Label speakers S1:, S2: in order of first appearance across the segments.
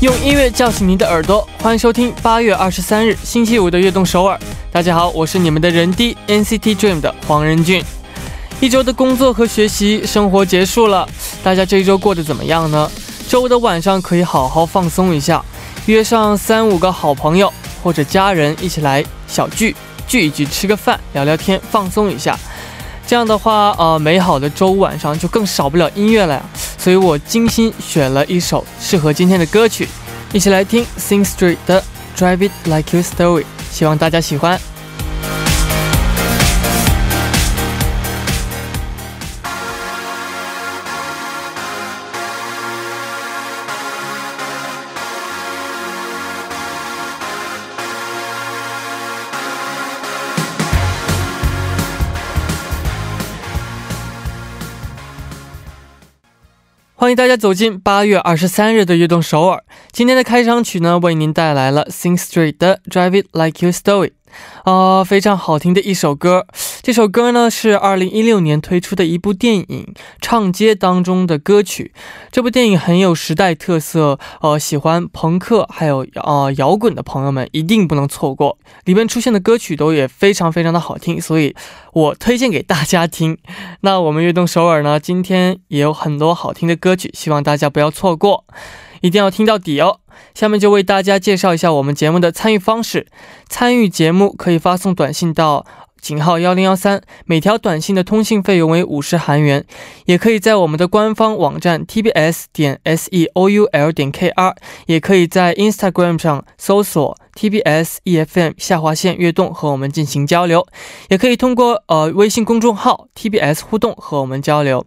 S1: 用音乐叫醒您的耳朵，欢迎收听八月二十三日星期五的悦动首尔。大家好，我是你们的人弟 NCT Dream 的黄仁俊。一周的工作和学习生活结束了，大家这一周过得怎么样呢？周五的晚上可以好好放松一下，约上三五个好朋友或者家人一起来小聚聚一聚，吃个饭，聊聊天，放松一下。这样的话，呃，美好的周五晚上就更少不了音乐了呀。所以我精心选了一首适合今天的歌曲，一起来听 Sing Street 的 Drive It Like You Story，希望大家喜欢。欢迎大家走进八月二十三日的悦动首尔。今天的开场曲呢，为您带来了 Sing Street 的 Drive It Like You Stow It。啊，非常好听的一首歌。这首歌呢是二零一六年推出的一部电影《唱街》当中的歌曲。这部电影很有时代特色，呃，喜欢朋克还有呃摇滚的朋友们一定不能错过。里面出现的歌曲都也非常非常的好听，所以我推荐给大家听。那我们悦动首尔呢，今天也有很多好听的歌曲，希望大家不要错过。一定要听到底哦！下面就为大家介绍一下我们节目的参与方式。参与节目可以发送短信到井号幺零幺三，每条短信的通信费用为五十韩元。也可以在我们的官方网站 tbs 点 seoul 点 kr，也可以在 Instagram 上搜索 tbs efm 下划线悦动和我们进行交流。也可以通过呃微信公众号 tbs 互动和我们交流。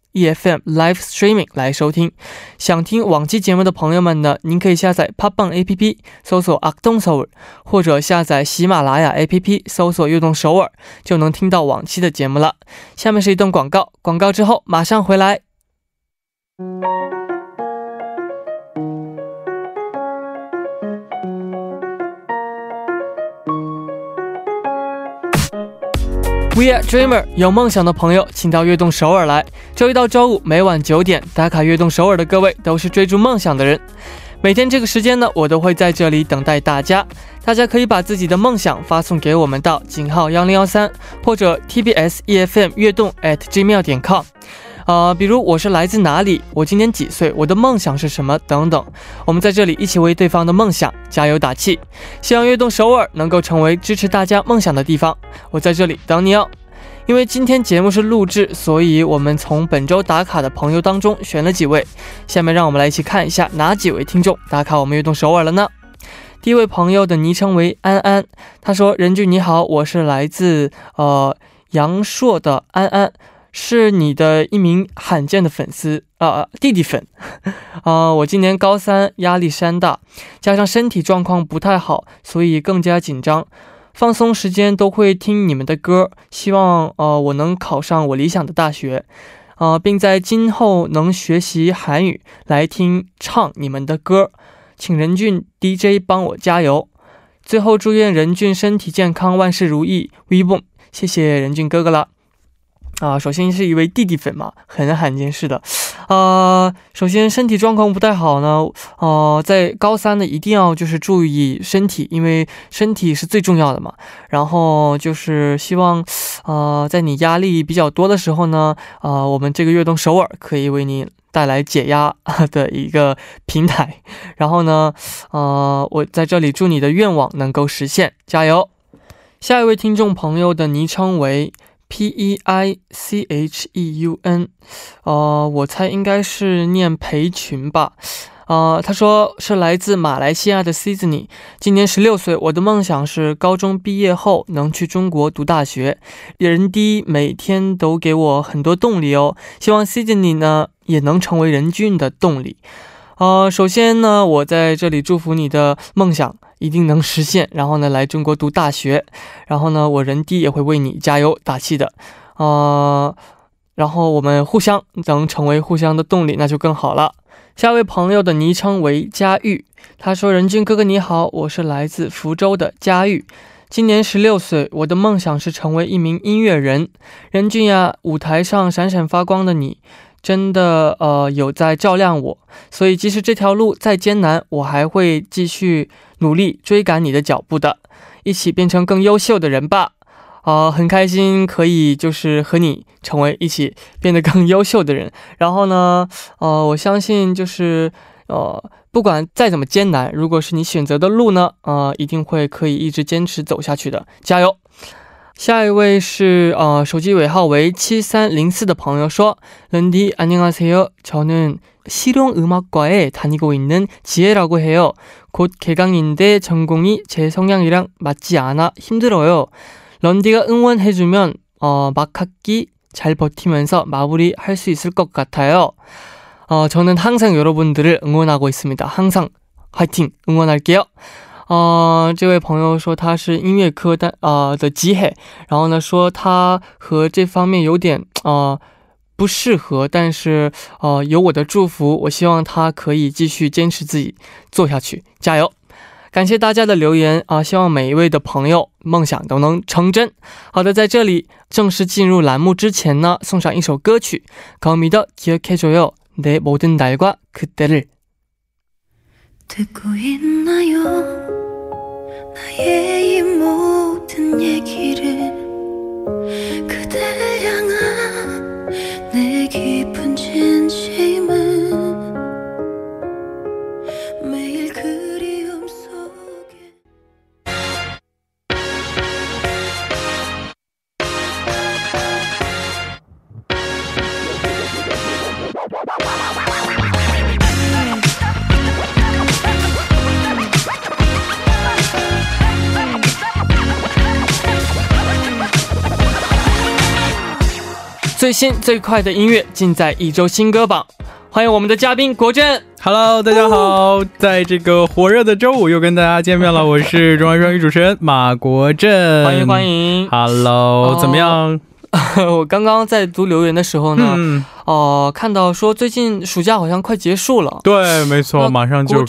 S1: EFM Live Streaming 来收听，想听往期节目的朋友们呢，您可以下载 Popbang APP 搜索 Acton Sour，或者下载喜马拉雅 APP 搜索悦动首尔，就能听到往期的节目了。下面是一段广告，广告之后马上回来。We are dreamer，有梦想的朋友，请到悦动首尔来。周一到周五每晚九点打卡悦动首尔的各位，都是追逐梦想的人。每天这个时间呢，我都会在这里等待大家。大家可以把自己的梦想发送给我们到井号幺零幺三，或者 TBS EFM 悦动 at gmail 点 com。呃，比如我是来自哪里，我今年几岁，我的梦想是什么等等。我们在这里一起为对方的梦想加油打气，希望悦动首尔能够成为支持大家梦想的地方。我在这里等你哦。因为今天节目是录制，所以我们从本周打卡的朋友当中选了几位。下面让我们来一起看一下哪几位听众打卡我们悦动首尔了呢？第一位朋友的昵称为安安，他说：“任俊你好，我是来自呃阳朔的安安。”是你的一名罕见的粉丝啊，弟弟粉啊！我今年高三，压力山大，加上身体状况不太好，所以更加紧张。放松时间都会听你们的歌，希望呃我能考上我理想的大学啊，并在今后能学习韩语来听唱你们的歌，请任俊 DJ 帮我加油。最后祝愿任俊身体健康，万事如意。V 蹦，谢谢任俊哥哥了。啊，首先是一位弟弟粉嘛，很罕见是的。啊，首先身体状况不太好呢，呃，在高三呢一定要就是注意身体，因为身体是最重要的嘛。然后就是希望，呃，在你压力比较多的时候呢，呃，我们这个悦动首尔可以为你带来解压 的一个平台。然后呢，呃，我在这里祝你的愿望能够实现，加油。下一位听众朋友的昵称为。P E I C H E U N，呃，我猜应该是念培群吧。呃，他说是来自马来西亚的 Sydney，今年十六岁。我的梦想是高中毕业后能去中国读大学。人低每天都给我很多动力哦，希望 Sydney 呢也能成为人俊的动力。呃，首先呢，我在这里祝福你的梦想一定能实现，然后呢，来中国读大学，然后呢，我人弟也会为你加油打气的，呃，然后我们互相能成为互相的动力，那就更好了。下一位朋友的昵称为佳玉，他说：“任俊哥哥你好，我是来自福州的佳玉，今年十六岁，我的梦想是成为一名音乐人。任俊呀，舞台上闪闪发光的你。”真的，呃，有在照亮我，所以即使这条路再艰难，我还会继续努力追赶你的脚步的，一起变成更优秀的人吧。啊，很开心可以就是和你成为一起变得更优秀的人。然后呢，呃，我相信就是，呃，不管再怎么艰难，如果是你选择的路呢，呃，一定会可以一直坚持走下去的，加油。 下一位是呃手机尾号为七三零四的朋友说：“런디안녕하세요저는실용음악과에다니고있는지혜라고해요곧개강인데전공이제성향이랑맞지않아힘들어요런디가응원해주면어막학기잘버티면서마무리할수있을것같아요어저는항상여러분들을응원하고있습니다항상화이팅응원할게요 呃，这位朋友说他是音乐科的啊的基黑，然后呢说他和这方面有点啊不适合，但是呃有我的祝福，我希望他可以继续坚持自己做下去，加油！感谢大家的留言啊，希望每一位的朋友梦想都能成真。好的，在这里正式进入栏目之前呢，送上一首歌曲，高米的기억해줘요내모든날과그때를 나 의 이 모든 얘기를 그 最新最快的音乐尽在一周新歌榜，欢迎我们的嘉宾国振。
S2: Hello，大家好，在这个火热的周五又跟大家见面了，我是中央双语主持人马国振，
S1: 欢迎欢迎。
S2: Hello，怎么样？
S1: 我刚刚在读留言的时候呢。哦，看到说最近暑假好像快结束了。
S2: 对，没错，马上就。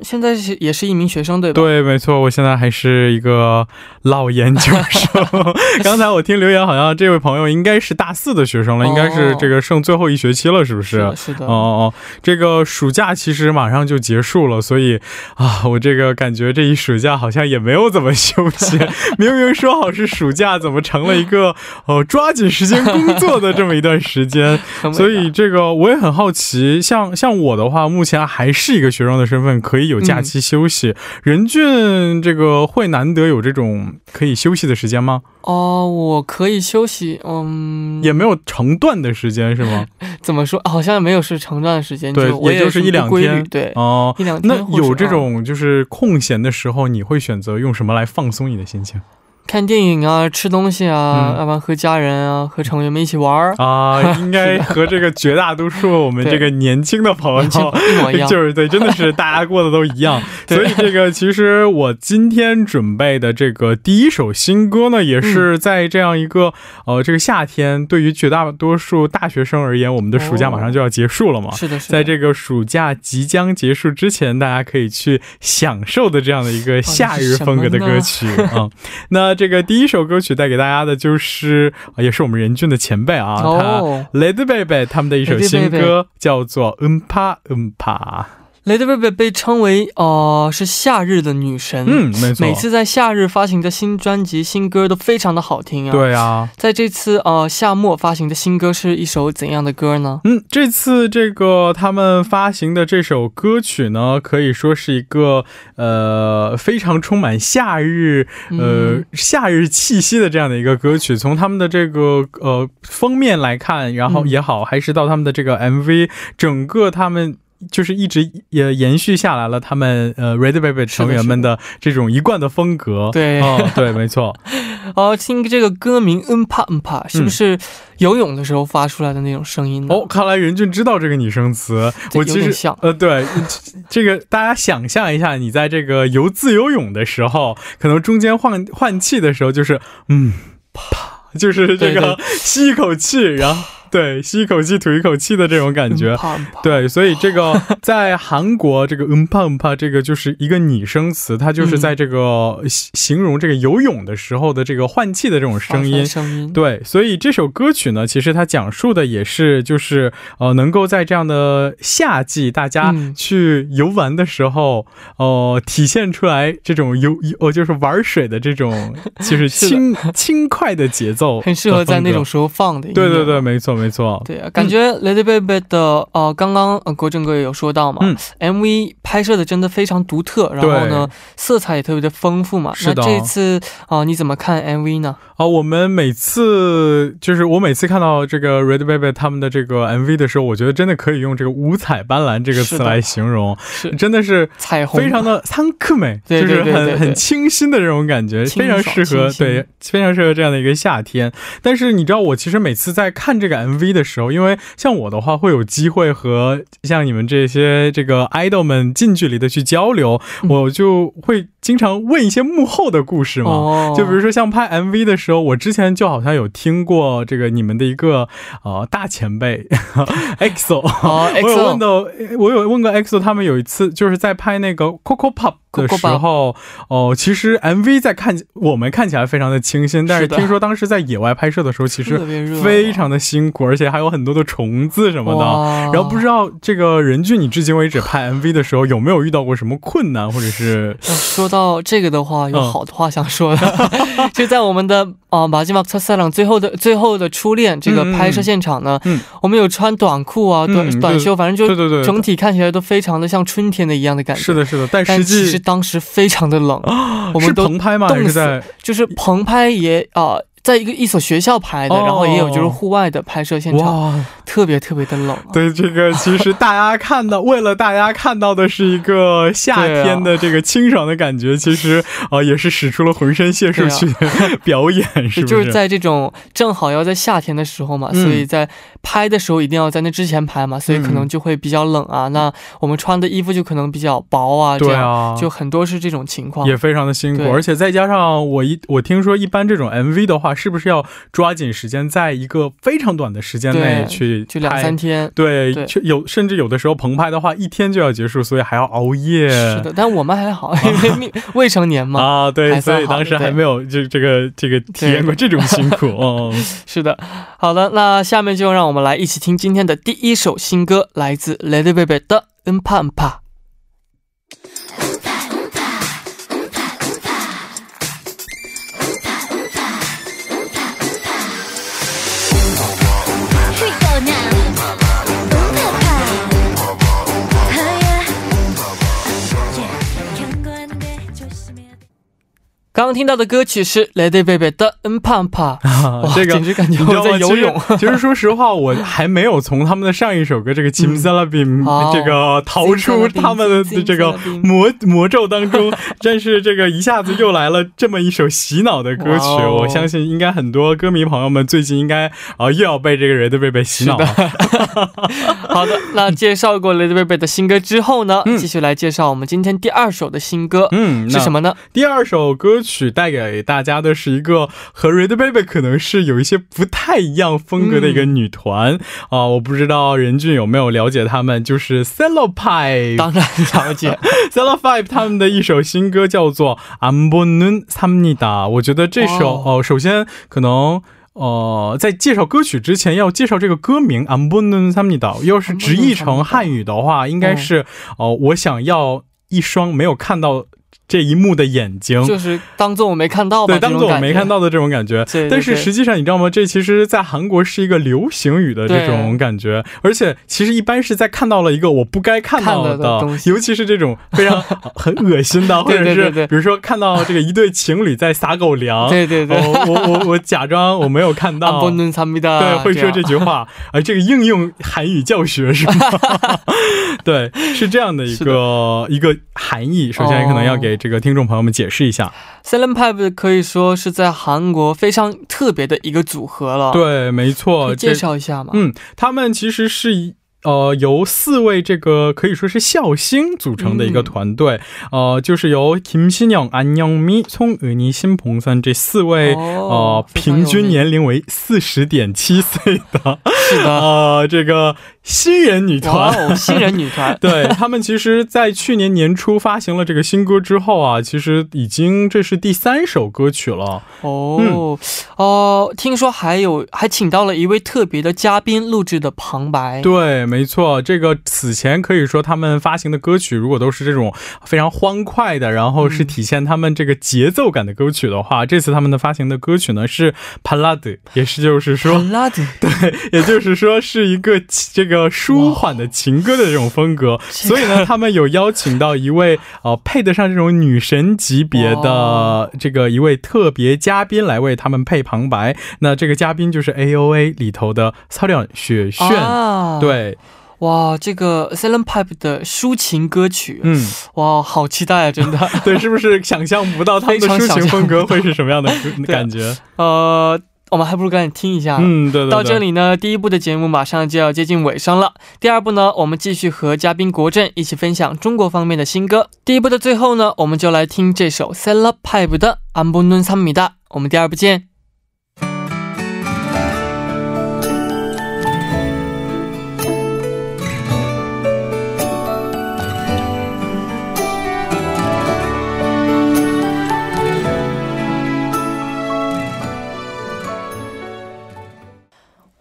S1: 现在是也是一名学生，对吧？
S2: 对，没错，我现在还是一个老研究生。刚才我听留言，好像这位朋友应该是大四的学生了，应该是这个剩最后一学期了，是不是？
S1: 是的。
S2: 哦哦，这个暑假其实马上就结束了，所以啊，我这个感觉这一暑假好像也没有怎么休息。明明说好是暑假，怎么成了一个哦抓紧时间工作的这么一段时间？所以这个我也很好奇，像像我的话，目前还是一个学生的身份，可以有假期休息。任俊这个会难得有这种可以休息的时间吗？
S1: 哦，我可以休息，嗯，
S2: 也没有成段的时间是吗？
S1: 怎么说？好像没有是成段的时间，
S2: 对，也就是一两天，
S1: 对，
S2: 哦，
S1: 一两天。
S2: 那有这种就是空闲的时候，你会选择用什么来放松你的心情？
S1: 看电影啊，吃东西啊，要不然和家人啊，和成员们一起玩儿。
S2: 啊，应该和这个绝大多数我们这个年轻的朋友
S1: 一模一样，
S2: 就是对，真的是大家过得都一样。所以这个其实我今天准备的这个第一首新歌呢，也是在这样一个呃这个夏天，对于绝大多数大学生而言，我们的暑假马上就要结束了嘛。
S1: 是的，
S2: 在这个暑假即将结束之前，大家可以去享受的这样的一个夏日风格的歌曲啊，那。这个第一首歌曲带给大家的就是，也是我们任俊的前辈啊，他 Lady Baby 他们的一首新歌，叫做《嗯啪嗯啪》。
S1: Lady Baby 被称为呃是夏日的女神，
S2: 嗯，没错，
S1: 每次在夏日发行的新专辑、新歌都非常的好听啊。
S2: 对啊，
S1: 在这次呃夏末发行的新歌是一首怎样的歌呢？
S2: 嗯，这次这个他们发行的这首歌曲呢，可以说是一个呃非常充满夏日呃夏日气息的这样的一个歌曲。从他们的这个呃封面来看，然后也好，还是到他们的这个 MV，整个他们。就是一直也延续下来了他们呃 Red Velvet 成员们的这种一贯的风格。
S1: 对，
S2: 哦，对，没错。
S1: 哦，听这个歌名嗯啪嗯啪，是不是游泳的时候发出来的那种声音呢？
S2: 哦，看来任俊知道这个拟声词。我其实呃，对，这个大家想象一下，你在这个游自由泳的时候，可能中间换换气的时候，就是嗯啪，就是这个吸一口气，然后。对，吸一口气吐一口气的这种感觉，对，所以这个 在韩国这个嗯怕嗯怕这个就是一个拟声词，它就是在这个形容这个游泳的时候的这个换气的这种声音。
S1: 声音
S2: 对，所以这首歌曲呢，其实它讲述的也是就是呃，能够在这样的夏季，大家去游玩的时候，呃，体现出来这种游游就是玩水的这种就 是轻轻快的节奏，
S1: 很适合在那种时候放的。
S2: 对对对，没错。没错，
S1: 对啊，感觉 Lady Baby 的呃，刚刚呃国正哥也有说到嘛，MV 拍摄的真的非常独特，然后呢，色彩也特别的丰富嘛。
S2: 是的，
S1: 这次啊，你怎么看 MV 呢？
S2: 啊，我们每次就是我每次看到这个 Red Baby 他们的这个 MV 的时候，我觉得真的可以用这个五彩斑斓这个词来形容，
S1: 是。
S2: 真的是
S1: 彩虹，
S2: 非常的苍克美，就是很很清新的这种感觉，非常适合对，非常适合这样的一个夏天。但是你知道，我其实每次在看这个 MV 的时候，因为像我的话，会有机会和像你们这些这个 idol 们近距离的去交流，我就会经常问一些幕后的故事嘛，就比如说像拍 MV 的时。时候，我之前就好像有听过这个你们的一个呃大前辈 EXO，我有问到，我有问过 EXO，他们有一次就是在拍那个 Coco Pop。的时候，哦，其实 MV 在看我们看起来非常的清新，但是听说当时在野外拍摄的时候，其实非常的辛苦，而且还有很多的虫子什么的。然后不知道这个任俊，你至今为止拍 MV 的时候有没有遇到过什么困难，或者是
S1: 说到这个的话，有好多话想说的，就在我们的啊马吉马特赛朗最后的最后的初恋这个拍摄现场呢，我们有穿短裤啊短短袖，反正就对对对，整体看起来都非常的像春天的一样的感觉。
S2: 是的，是的，但实际。
S1: 当时非常的冷，我们
S2: 都冻死，
S1: 就是棚拍也啊。在一个一所学校拍的，然后也有就是户外的拍摄现场，特别特别的冷。
S2: 对，这个其实大家看到，为了大家看到的是一个夏天的这个清爽的感觉，其实啊也是使出了浑身解数去表演，是不是？
S1: 就是在这种正好要在夏天的时候嘛，所以在拍的时候一定要在那之前拍嘛，所以可能就会比较冷啊。那我们穿的衣服就可能比较薄啊，这样就很多是这种情况，
S2: 也非常的辛苦。而且再加上我一我听说一般这种 MV 的话。是不是要抓紧时间，在一个非常短的时间内去
S1: 就两三天？
S2: 对，有甚至有的时候棚拍的话，一天就要结束，所以还要熬夜。
S1: 是的，但我们还好，因为未成年嘛。
S2: 啊，对，所以当时还没有就这个这个体验过这种 辛苦。哦，
S1: 是的。好的，那下面就让我们们来一起听今天的第一首新歌，来自 Lady Baby 的《嗯怕嗯怕》。刚刚听到的歌曲是 Lady Baby 的《嗯胖胖》，
S2: 这个
S1: 简直感觉我在游泳。
S2: 其实说实话，我还没有从他们的上一首歌这个《Kim s a l a b i m 这个逃出他们的这个魔魔咒当中，但是这个一下子又来了这么一首洗脑的歌曲，我相信应该很多歌迷朋友们最近应该啊又要被这个 Lady Baby 洗脑了。
S1: 好的，那介绍过 Lady Baby 的新歌之后呢，继续来介绍我们今天第二首的新歌，嗯，是什么呢？
S2: 第二首歌。曲带给大家的是一个和 Red Baby 可能是有一些不太一样风格的一个女团啊，我不知道任俊有没有了解他们，就是 Cello Five，
S1: 当然了解
S2: Cello Five 他们的一首新歌叫做《안보는삽니다》，我觉得这首哦，首先可能呃，在介绍歌曲之前要介绍这个歌名《안보는삽니다》，要是直译成汉语的话，应该是哦，我想要一双没有看到。 这一幕的眼睛，
S1: 就是当做我没看到，
S2: 对，当做我没看到的这种感觉。但是实际上，你知道吗？这其实，在韩国是一个流行语的这种感觉，而且其实一般是在看到了一个我不该看到的东西，尤其是这种非常很恶心的，或者是比如说看到这个一对情侣在撒狗粮，
S1: 对对对，
S2: 我我我假装我没有看到，对，会说这句话，啊，这个应用韩语教学是吗？对，是这样的一个一个含义。首先，可能要给这个听众朋友们解释一下，
S1: Seven Pipe 可以说是在韩国非常特别的一个组合了。
S2: 对，没错，
S1: 介绍一下嘛。
S2: 嗯，他们其实是一。呃，由四位这个可以说是笑星组成的一个团队，呃，就是由金新영안영미송은이신봉선这四位，呃，平均年龄为四十点七岁的，
S1: 是的，
S2: 呃，这个。 新人女团，
S1: 新人女团，
S2: 对他们其实，在去年年初发行了这个新歌之后啊，其实已经这是第三首歌曲了。
S1: 哦，哦，听说还有还请到了一位特别的嘉宾录制的旁白。
S2: 对，没错，这个此前可以说他们发行的歌曲，如果都是这种非常欢快的，然后是体现他们这个节奏感的歌曲的话，这次他们的发行的歌曲呢是帕拉德，也是就是说，
S1: 帕拉德，
S2: 对，也就是说是一个这个。舒缓的情歌的这种风格，所以呢，他们有邀请到一位 呃配得上这种女神级别的这个一位特别嘉宾来为他们配旁白。那这个嘉宾就是 A O A 里头的操亮雪炫。对，
S1: 哇，这个 Selen Pipe 的抒情歌曲，嗯，哇，好期待啊，真的。
S2: 对，是不是想象不到他们的抒情风格会是什么样的 感觉？
S1: 呃。我们还不如赶紧听一下。
S2: 嗯，对对。
S1: 到这里呢，第一部的节目马上就要接近尾声了。第二部呢，我们继续和嘉宾国振一起分享中国方面的新歌。第一部的最后呢，我们就来听这首 Sella Pipe 的《안보는삼미다》。我们第二部见。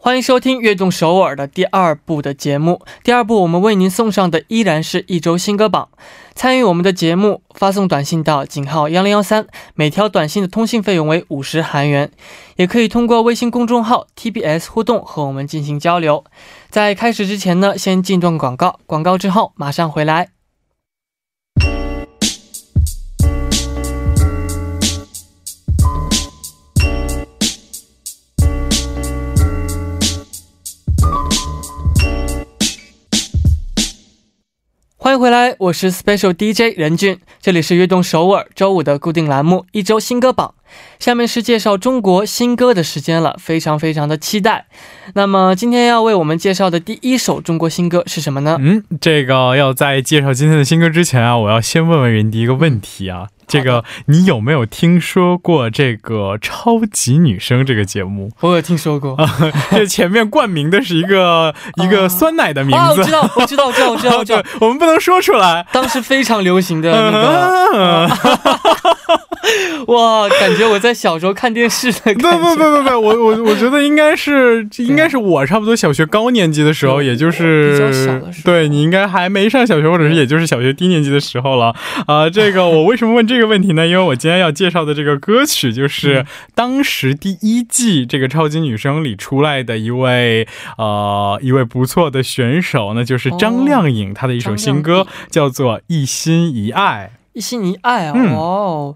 S1: 欢迎收听《悦动首尔》的第二部的节目。第二部我们为您送上的依然是一周新歌榜。参与我们的节目，发送短信到井号幺零幺三，每条短信的通信费用为五十韩元。也可以通过微信公众号 TBS 互动和我们进行交流。在开始之前呢，先进段广告，广告之后马上回来。迎回来，我是 Special DJ 任俊，这里是悦动首尔周五的固定栏目一周新歌榜。下面是介绍中国新歌的时间了，非常非常的期待。那么今天要为我们介绍的第一首中国新歌是什么呢？
S2: 嗯，这个要在介绍今天的新歌之前啊，我要先问问任迪一个问题啊。这个你有没有听说过这个超级女声这个节目？
S1: 我有听说过，
S2: 这前面冠名的是一 一个一个酸奶的名字。
S1: 我知道，我知道，我知道，我知道，我知道。
S2: 我们不能说出来。
S1: 当时非常流行的那个。哇，感觉我在小时候看电视的感觉。
S2: 不不不不不，我我我觉得应该是应该是我差不多小学高年级的时候，也就是。对你应该还没上小学，或者是也就是小学低年级的时候了啊。这个我为什么问这？这个问题呢，因为我今天要介绍的这个歌曲，就是当时第一季这个超级女声里出来的一位呃一位不错的选手，那就是张靓颖，她的一首新歌叫做《一心一爱》。
S1: 一心一爱哦，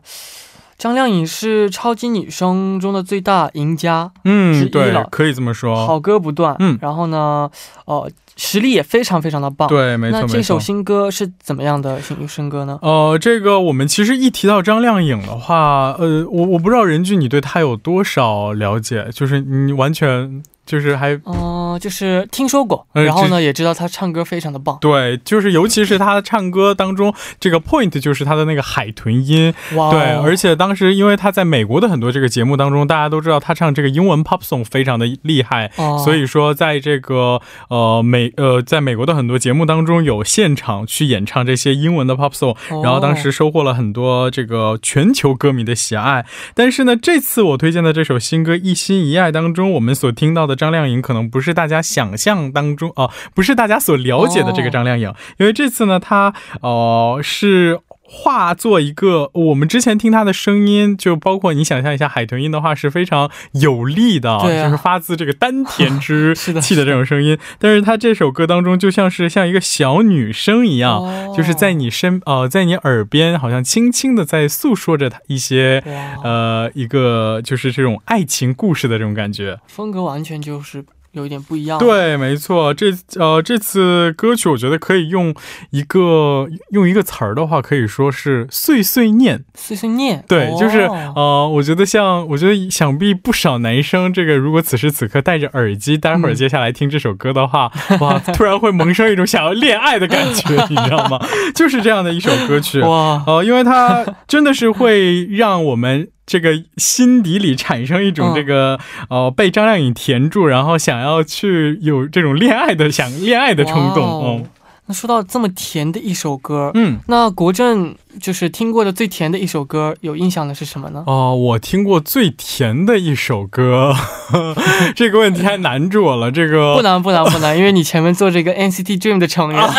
S1: 张靓颖是超级女声中的最大赢家，
S2: 嗯，对，可以这么说，
S1: 好歌不断，嗯，然后呢，哦。实力也非常非常的棒，
S2: 对，没错。
S1: 那这首新歌是怎么样的新新歌呢？
S2: 呃，这个我们其实一提到张靓颖的话，呃，我我不知道任俊你对她有多少了解，就是你完全。就是还
S1: 哦，就是听说过，然后呢，也知道他唱歌非常的棒。
S2: 对，就是尤其是他唱歌当中这个 point，就是他的那个海豚音。哇！对，而且当时因为他在美国的很多这个节目当中，大家都知道他唱这个英文 pop song 非常的厉害，所以说在这个呃美呃在美国的很多节目当中有现场去演唱这些英文的 pop song，然后当时收获了很多这个全球歌迷的喜爱。但是呢，这次我推荐的这首新歌《一心一爱》当中，我们所听到的。张靓颖可能不是大家想象当中哦，不是大家所了解的这个张靓颖，因为这次呢，她哦是化作一个我们之前听她的声音，就包括你想象一下海豚音的话是非常有力的，就是发自这个丹田之 气的这种声音。但是她这首歌当中就像是像一个小女生一样，就是在你身呃在你耳边好像轻轻的在诉说着她一些呃一个就是这种爱情故事的这种感觉，
S1: 风格完全就是。有一点不一样。，
S2: 对，没错，这呃这次歌曲我觉得可以用一个用一个词儿的话，可以说是碎碎念。
S1: 碎碎念。
S2: 对，就是
S1: 哦
S2: 呃，我觉得像我觉得想必不少男生，这个如果此时此刻戴着耳机，待会儿
S1: 嗯
S2: 接下来听这首歌的话，哇，突然会萌生一种想要恋爱的感觉，你知道吗？就是这样的一首歌曲。
S1: 哇，
S2: 呃，因为它真的是会让我们这个心底里产生一种
S1: 嗯
S2: 这个、呃被张靓颖填住，然后想要去有这种恋爱的想恋爱的冲动。
S1: 哇哦那说到这么甜的一首歌，
S2: 嗯嗯。
S1: 那国政就是听过的最甜的一首歌，有印象的是什么呢？
S2: 哦，我听过最甜的一首歌，这个问题还难住我了。这个
S1: 不难不难不难，因为你前面做这个 NCT Dream 的成员。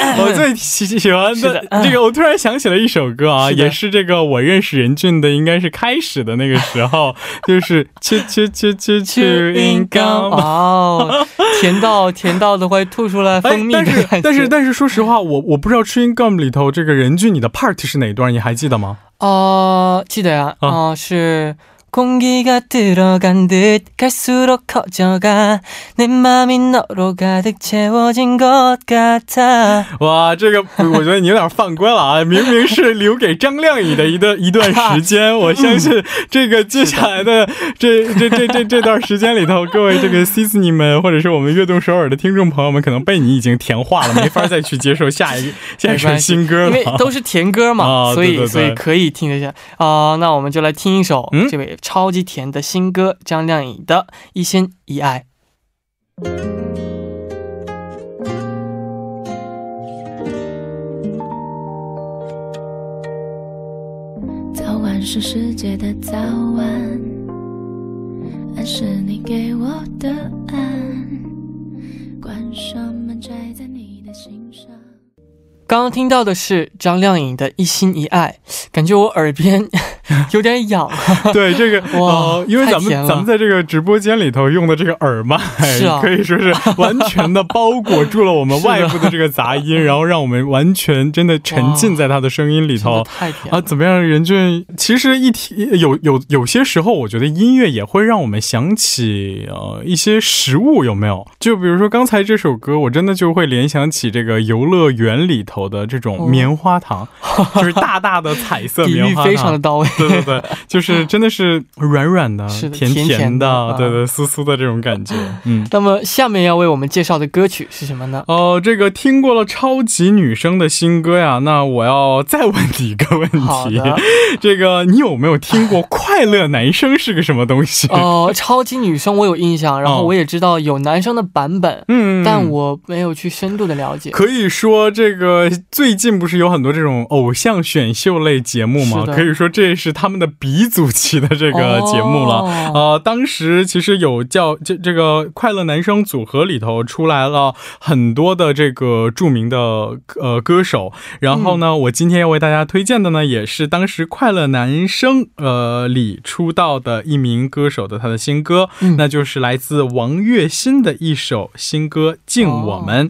S2: 我最喜喜欢
S1: 是
S2: 的
S1: 的
S2: 这个，我突然想起了一首歌啊，
S1: 是
S2: 也是这个我认识任俊的，应该是开始的那个时候，就是去去去去去应该。
S1: 哦，甜到甜到都会吐出来
S2: 哎
S1: 蜂蜜的
S2: 但是。但是但是说实话，我我不知道《Chewing Gum》里头这个人俊你的 part 是哪一段，你还记得吗？
S1: 哦，记得呀，
S2: 啊
S1: 哦是。공기가들어간듯갈수록커져가내맘이너로가득채워진것같아
S2: 哇，这个我觉得你有点犯规了啊！明明是留给张靓颖的一段一段时间，我相信这个接下来的这这这这这段时间里头，各位这个 c i s 你们或者是我们悦动首尔的听众朋友们，可能被你已经甜化了，没法再去接受下一下一首新歌
S1: 因为
S2: 了。
S1: 都是甜歌嘛，所以
S2: 啊对对对
S1: 所以可以听一下啊、那我们就来听一首、
S2: 嗯
S1: 这位 超级甜的新歌张靓颖的《一心一爱》。
S3: 早晚是世界的早晚，爱是你给我的爱，关上门宅在你。
S1: 刚刚听到的是张靓颖的《一心一爱》，感觉我耳边 有点痒。
S2: 对这个
S1: 哇
S2: 呃，因为咱们咱们在这个直播间里头用的这个耳麦，
S1: 是啊
S2: 可以说是完全的包裹住了我们外部的这个杂音，然后让我们完全真的沉浸在他的声音里头。
S1: 太甜了
S2: 啊，怎么样，任俊？其实一提有有有些时候，我觉得音乐也会让我们想起呃一些食物，有没有？就比如说刚才这首歌，我真的就会联想起这个游乐园里头的这种
S1: 哦
S2: 棉花糖，就是大大的彩色棉花糖，
S1: 非常的到位。
S2: 对对对，就是 真的是软软的、
S1: 是的
S2: 甜
S1: 甜甜的啊
S2: 对对，酥酥的这种感觉。嗯，
S1: 那么下面要为我们介绍的歌曲是什么呢？
S2: 哦、这个听过了超级女生的新歌呀，那我要再问你一个问题，这个你有没有听过快乐男生是个什么东西？
S1: 哦、超级女生我有印象，然后
S2: 哦
S1: 我也知道有男生的版本，
S2: 嗯，
S1: 但我没有去深度的了解。
S2: 可以说，这个最近不是有很多这种偶像选秀类节目吗？可以说这是他们的鼻祖级的这个节目了。
S1: 哦。
S2: 呃，当时其实有叫这这个快乐男生组合里头出来了很多的这个著名的呃歌手，然后呢，我今天要为大家推荐的呢，也是当时快乐男生呃里出道的一名歌手的他的新歌，
S1: 嗯。
S2: 那就是来自王栎鑫的一首新歌《敬我们》。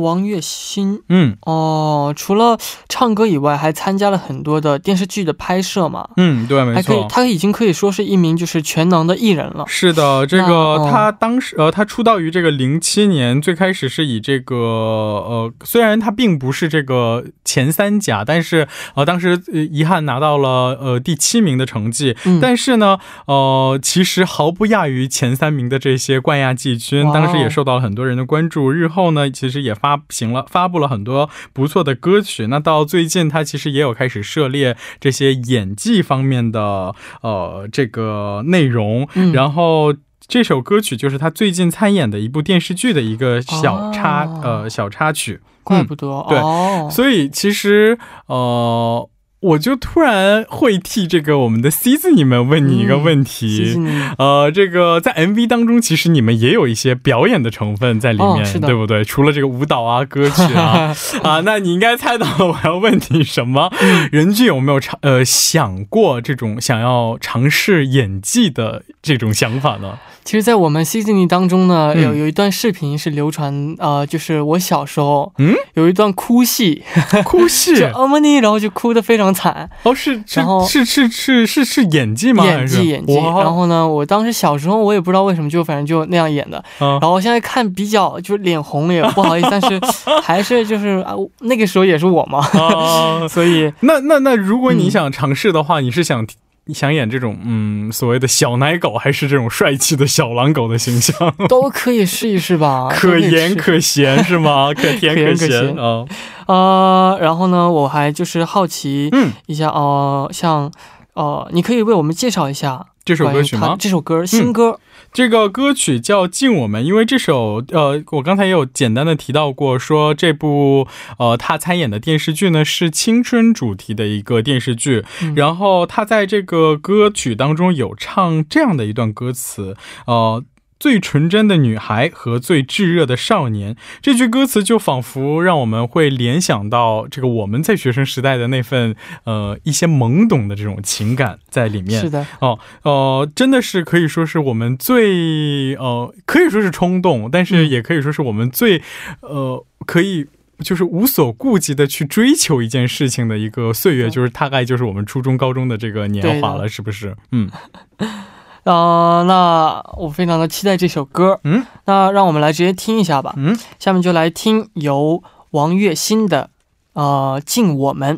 S1: 王栎鑫。
S2: 嗯。
S1: 哦，除了唱歌以外，还参加了很多的电视剧的拍摄嘛，
S2: 嗯，对，没
S1: 还可以
S2: 错，。
S1: 他已经可以说是一名就是全能的艺人了。
S2: 是的，这个
S1: 哦。
S2: 他当时呃，他出道于这个零七年，最开始是以这个呃，虽然他并不是这个前三甲，但是呃，当时呃遗憾拿到了呃第七名的成绩，
S1: 嗯。
S2: 但是呢，呃，其实毫不亚于前三名的这些冠亚季军，当时也受到了很多人的关注。日后呢，其实也发行了发布了很多不错的歌曲。那到最近，他其实也有开始涉猎这些演技方面的呃这个内容，
S1: 嗯
S2: 然后。这首歌曲就是他最近参演的一部电视剧的一个小插、
S1: 哦
S2: 呃小插曲，
S1: 怪不得、
S2: 对
S1: 哦，
S2: 所以其实呃，我就突然会替这个我们的 C 字你们问你一个问题。呃，这个在 MV 当中，其实你们也有一些表演的成分在里面，
S1: 哦
S2: 对不对？除了这个舞蹈啊、歌曲啊 啊，那你应该猜到了我要问你什么？
S1: 嗯
S2: 任俊有没有尝呃想过这种想要尝试演技的这种想法呢？
S1: 其实，在我们 Seasoning 当中呢，
S2: 嗯。
S1: 有有一段视频是流传，呃，就是我小时候，
S2: 嗯，
S1: 有一段哭戏，
S2: 哭戏？
S1: 就欧莫尼，然后就哭得非常惨，
S2: 哦，是是
S1: 然后
S2: 是是是是是演技吗？
S1: 演技演技。然后呢，我当时小时候我也不知道为什么，就反正就那样演的。
S2: 啊。
S1: 然后我现在看比较就是脸红了，也 不好意思，但是还是就是啊，那个时候也是我嘛，
S2: 啊，
S1: 所以
S2: 那那那，如果你
S1: 嗯。
S2: 想尝试的话，你是想你想演这种嗯所谓的小奶狗，还是这种帅气的小狼狗的形象？
S1: 都可以试一试吧。
S2: 可盐可咸是吗？可甜
S1: 可
S2: 咸
S1: 啊
S2: 啊。
S1: 呃，然后呢，我还就是好奇
S2: 嗯，
S1: 一下，呃，像呃，你可以为我们介绍一下
S2: 这首歌曲吗？嗯
S1: 这首歌新歌，
S2: 这个歌曲叫《敬我们》，因为这首呃，我刚才也有简单的提到过，说这部呃他参演的电视剧呢是青春主题的一个电视剧，
S1: 嗯
S2: 然后他在这个歌曲当中有唱这样的一段歌词，呃。最纯真的女孩和最炙热的少年，这句歌词就仿佛让我们会联想到这个我们在学生时代的那份呃一些懵懂的这种情感在里面。
S1: 是的，
S2: 哦，呃，真的是可以说是我们最呃，可以说是冲动，但是
S1: 嗯
S2: 也可以说是我们最呃，可以就是无所顾忌的去追求一件事情的一个岁月，就是大概就是我们初中、高中的这个年华了，是不是？嗯
S1: 呃，那我非常的期待这首歌，
S2: 嗯
S1: 那让我们来直接听一下吧。
S2: 嗯，
S1: 下面就来听由王栎鑫的呃《敬我们》。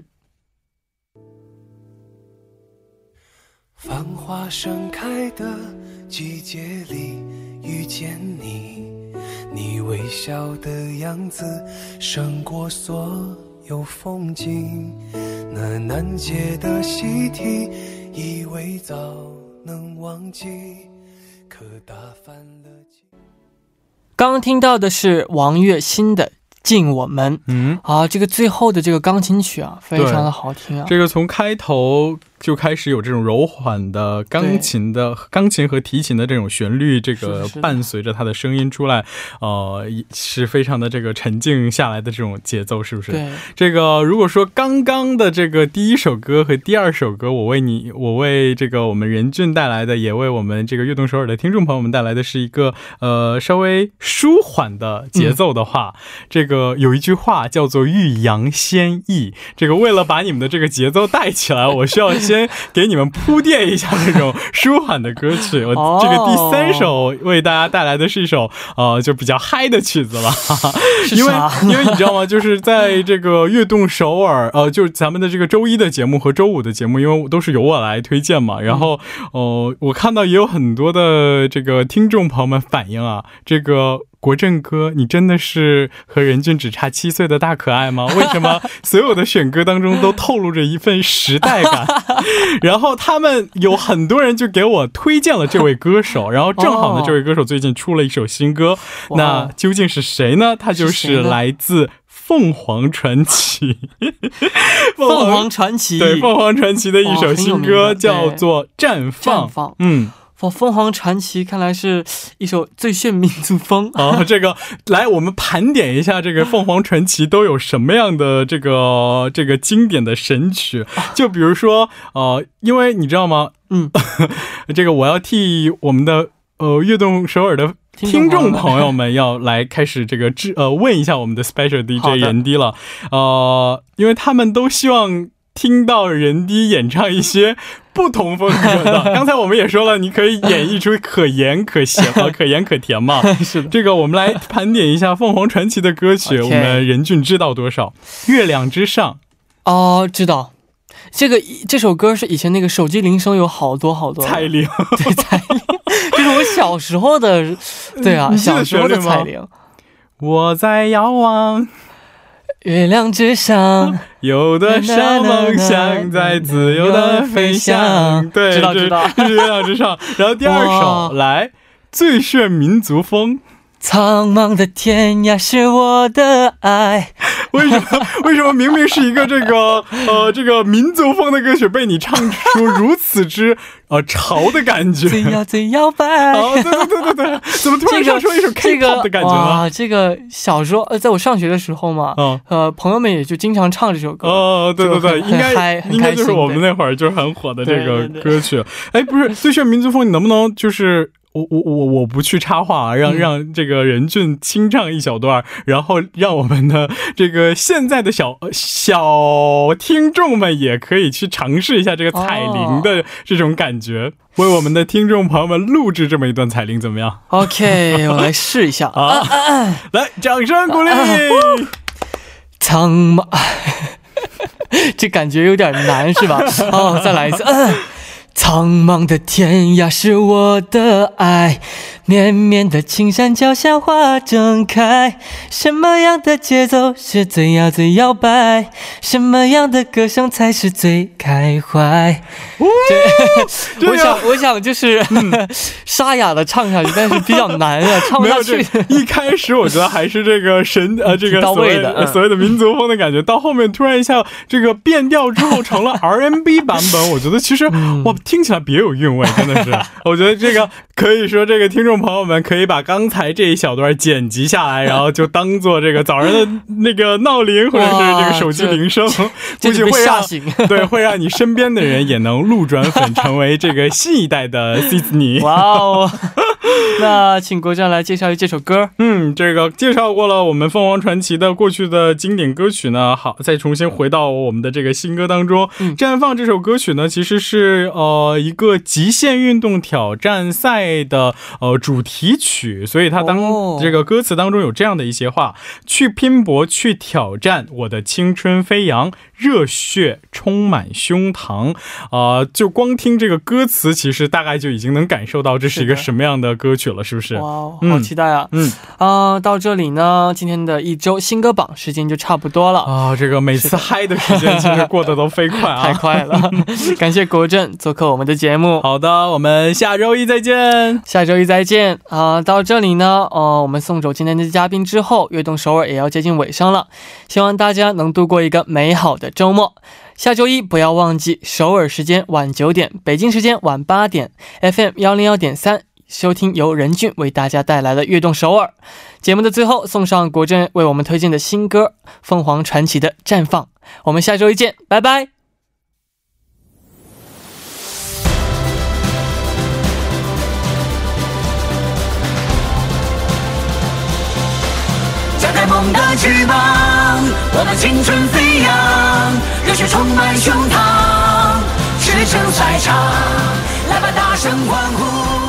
S4: 繁花盛开的季节里遇见你，你微笑的样子胜过所有风景。那难解的习题，以为早能忘记，可打翻了记。
S1: 刚刚听到的是王栎鑫的《敬我们》
S2: 嗯，
S1: 啊，这个最后的这个钢琴曲啊，非常的好听啊。
S2: 这个从开头就开始有这种柔缓的钢琴的钢琴和提琴的这种旋律，这个伴随着它的声音出来，呃，是非常的这个沉静下来的这种节奏，是不是？
S1: 对，
S2: 这个如果说刚刚的这个第一首歌和第二首歌，我为你，我为这个我们任俊带来的，也为我们这个悦动首尔的听众朋友们带来的是一个呃稍微舒缓的节奏的话，这个有一句话叫做欲扬先抑。这个为了把你们的这个节奏带起来，我需要先给你们铺垫一下这种舒缓的歌曲。我
S1: 哦
S2: 这个第三首为大家带来的是一首呃就比较嗨的曲子了。因为？因为你知道吗？就是在这个悦动首尔，呃，就是咱们的这个周一的节目和周五的节目，因为都是由我来推荐嘛。然后，呃，我看到也有很多的这个听众朋友们反映啊，这个。国政哥，你真的是和任俊只差七岁的大可爱吗？为什么 所有的选歌当中都透露着一份时代感？然后他们有很多人就给我推荐了这位歌手，然后正好呢
S1: 哦，
S2: 这位歌手最近出了一首新歌，
S1: 哇
S2: 那究竟是谁呢？他就是来自凤凰传奇，
S1: 凤凰传奇，
S2: 对凤凰传奇的一首新歌叫做《绽放》。
S1: 绽放
S2: 嗯，
S1: 凤凤凰传奇看来是一首最炫民族风。
S2: 啊，这个来我们盘点一下这个凤凰传奇都有什么样的这个这个经典的神曲，就比如说呃，因为你知道吗？
S1: 嗯，
S2: 这个我要替我们的呃悦动首尔的听众朋友们要来开始这个质呃问一下我们的 special DJ
S1: 的
S2: 任迪了，呃，因为他们都希望听到人低演唱一些不同风格的。刚才我们也说了，你可以演绎出可盐可咸和 可盐可甜嘛。
S1: 是的，
S2: 这个我们来盘点一下凤凰传奇的歌曲我们任俊知道多少？月亮之上，
S1: 哦，知道。这个这首歌是以前那个手机铃声有好多好多的，
S2: 蔡玲。
S1: 对彩铃，这是我小时候的，对啊，小时候的
S2: 旋律吗
S1: 蔡玲。
S2: 我在遥望，
S1: 月亮之上，
S2: 有多少梦想在自由的飞翔？对，这
S1: 知道知道
S2: 月亮之上。然后第二首来最炫民族风，
S1: 苍茫的天涯是我的爱。
S2: 为什么？为什么明明是一个这个 呃这个民族风的歌曲，被你唱出如此之呃潮的感觉？
S1: 最摇最摇摆。
S2: 哦，对对对对对对，怎么突然
S1: 这个
S2: 唱出一首 K-pop 的感觉呢？
S1: 哇，这个小时候呃，在我上学的时候嘛，
S2: 嗯。
S1: 呃，朋友们也就经常唱这首歌。
S2: 哦，对对对，
S1: 很
S2: 应该应该就是我们那会儿就是很火的这个歌曲。哎，不是《最炫民族风》，你能不能就是我我我我不去插话啊，让、
S1: 嗯
S2: 让这个任俊清唱一小段，然后让我们的这个现在的小小听众们也可以去尝试一下这个彩铃的这种感觉，为我们的听众朋友们录制这么一段彩铃怎么样
S1: ？OK，我来试一下 啊。
S2: 啊，来，掌声鼓励！
S1: 苍茫，这感觉有点难是吧？哦，再来一次。嗯苍茫的天涯是我的爱，绵绵的青山脚下花正开。什么样的节奏是最摇最摇摆？什么样的歌声才是最开怀？对，我想，我想就是、沙哑的唱下去，但是比较难啊，唱不下去。
S2: 一开始我觉得还是这个神呃 这个
S1: 到
S2: 所谓
S1: 位的嗯
S2: 所谓的民族风的感觉，到后面突然一下这个变调之后成了 R N B 版本，我觉得其实
S1: 嗯
S2: 哇听起来别有韵味，真的是。我觉得这个可以说这个听众朋友们可以把刚才这一小段剪辑下来，然后就当做这个早上的那个闹铃或者是这个手机铃声，估计会让
S1: 吓醒。
S2: 对会让你身边的人也能路转粉，成为这个新一代的 e
S1: 哇哦！那请国战来介绍一这首歌。
S2: 嗯，这个介绍过了我们凤凰传奇的过去的经典歌曲呢，好，再重新回到我们的这个新歌当中。
S1: 嗯
S2: 绽放这首歌曲呢，其实是呃一个极限运动挑战赛的呃主题曲，所以他当、
S1: 哦
S2: 这个歌词当中有这样的一些话：去拼搏，去挑战，我的青春飞扬，热血充满胸膛。啊，就光听这个歌词，其实大概就已经能感受到这是一个什么样的歌曲了，是不是？
S1: 哇哦，
S2: 嗯
S1: 好期待啊！
S2: 嗯
S1: 啊、到这里呢，今天的一周新歌榜时间就差不多了。
S2: 啊，这个每次嗨的时间其实过得都飞快啊！
S1: 太快了，感谢国振做客我们的节目，
S2: 好的，我们下周一再见。
S1: 下周一再见啊、到这里呢，呃，我们送走今天的嘉宾之后，悦动首尔也要接近尾声了，希望大家能度过一个美好的周末。下周一不要忘记首尔时间晚九点，北京时间晚八点，FM 幺零幺点三。收听由任俊为大家带来的《悦动首尔》节目的最后，送上国振为我们推荐的新歌《凤凰传奇》的《绽放》。我们下周一见，拜拜。
S5: 的翅膀，我们青春飞扬，热血充满胸膛，驰骋赛场，来吧，大声欢呼！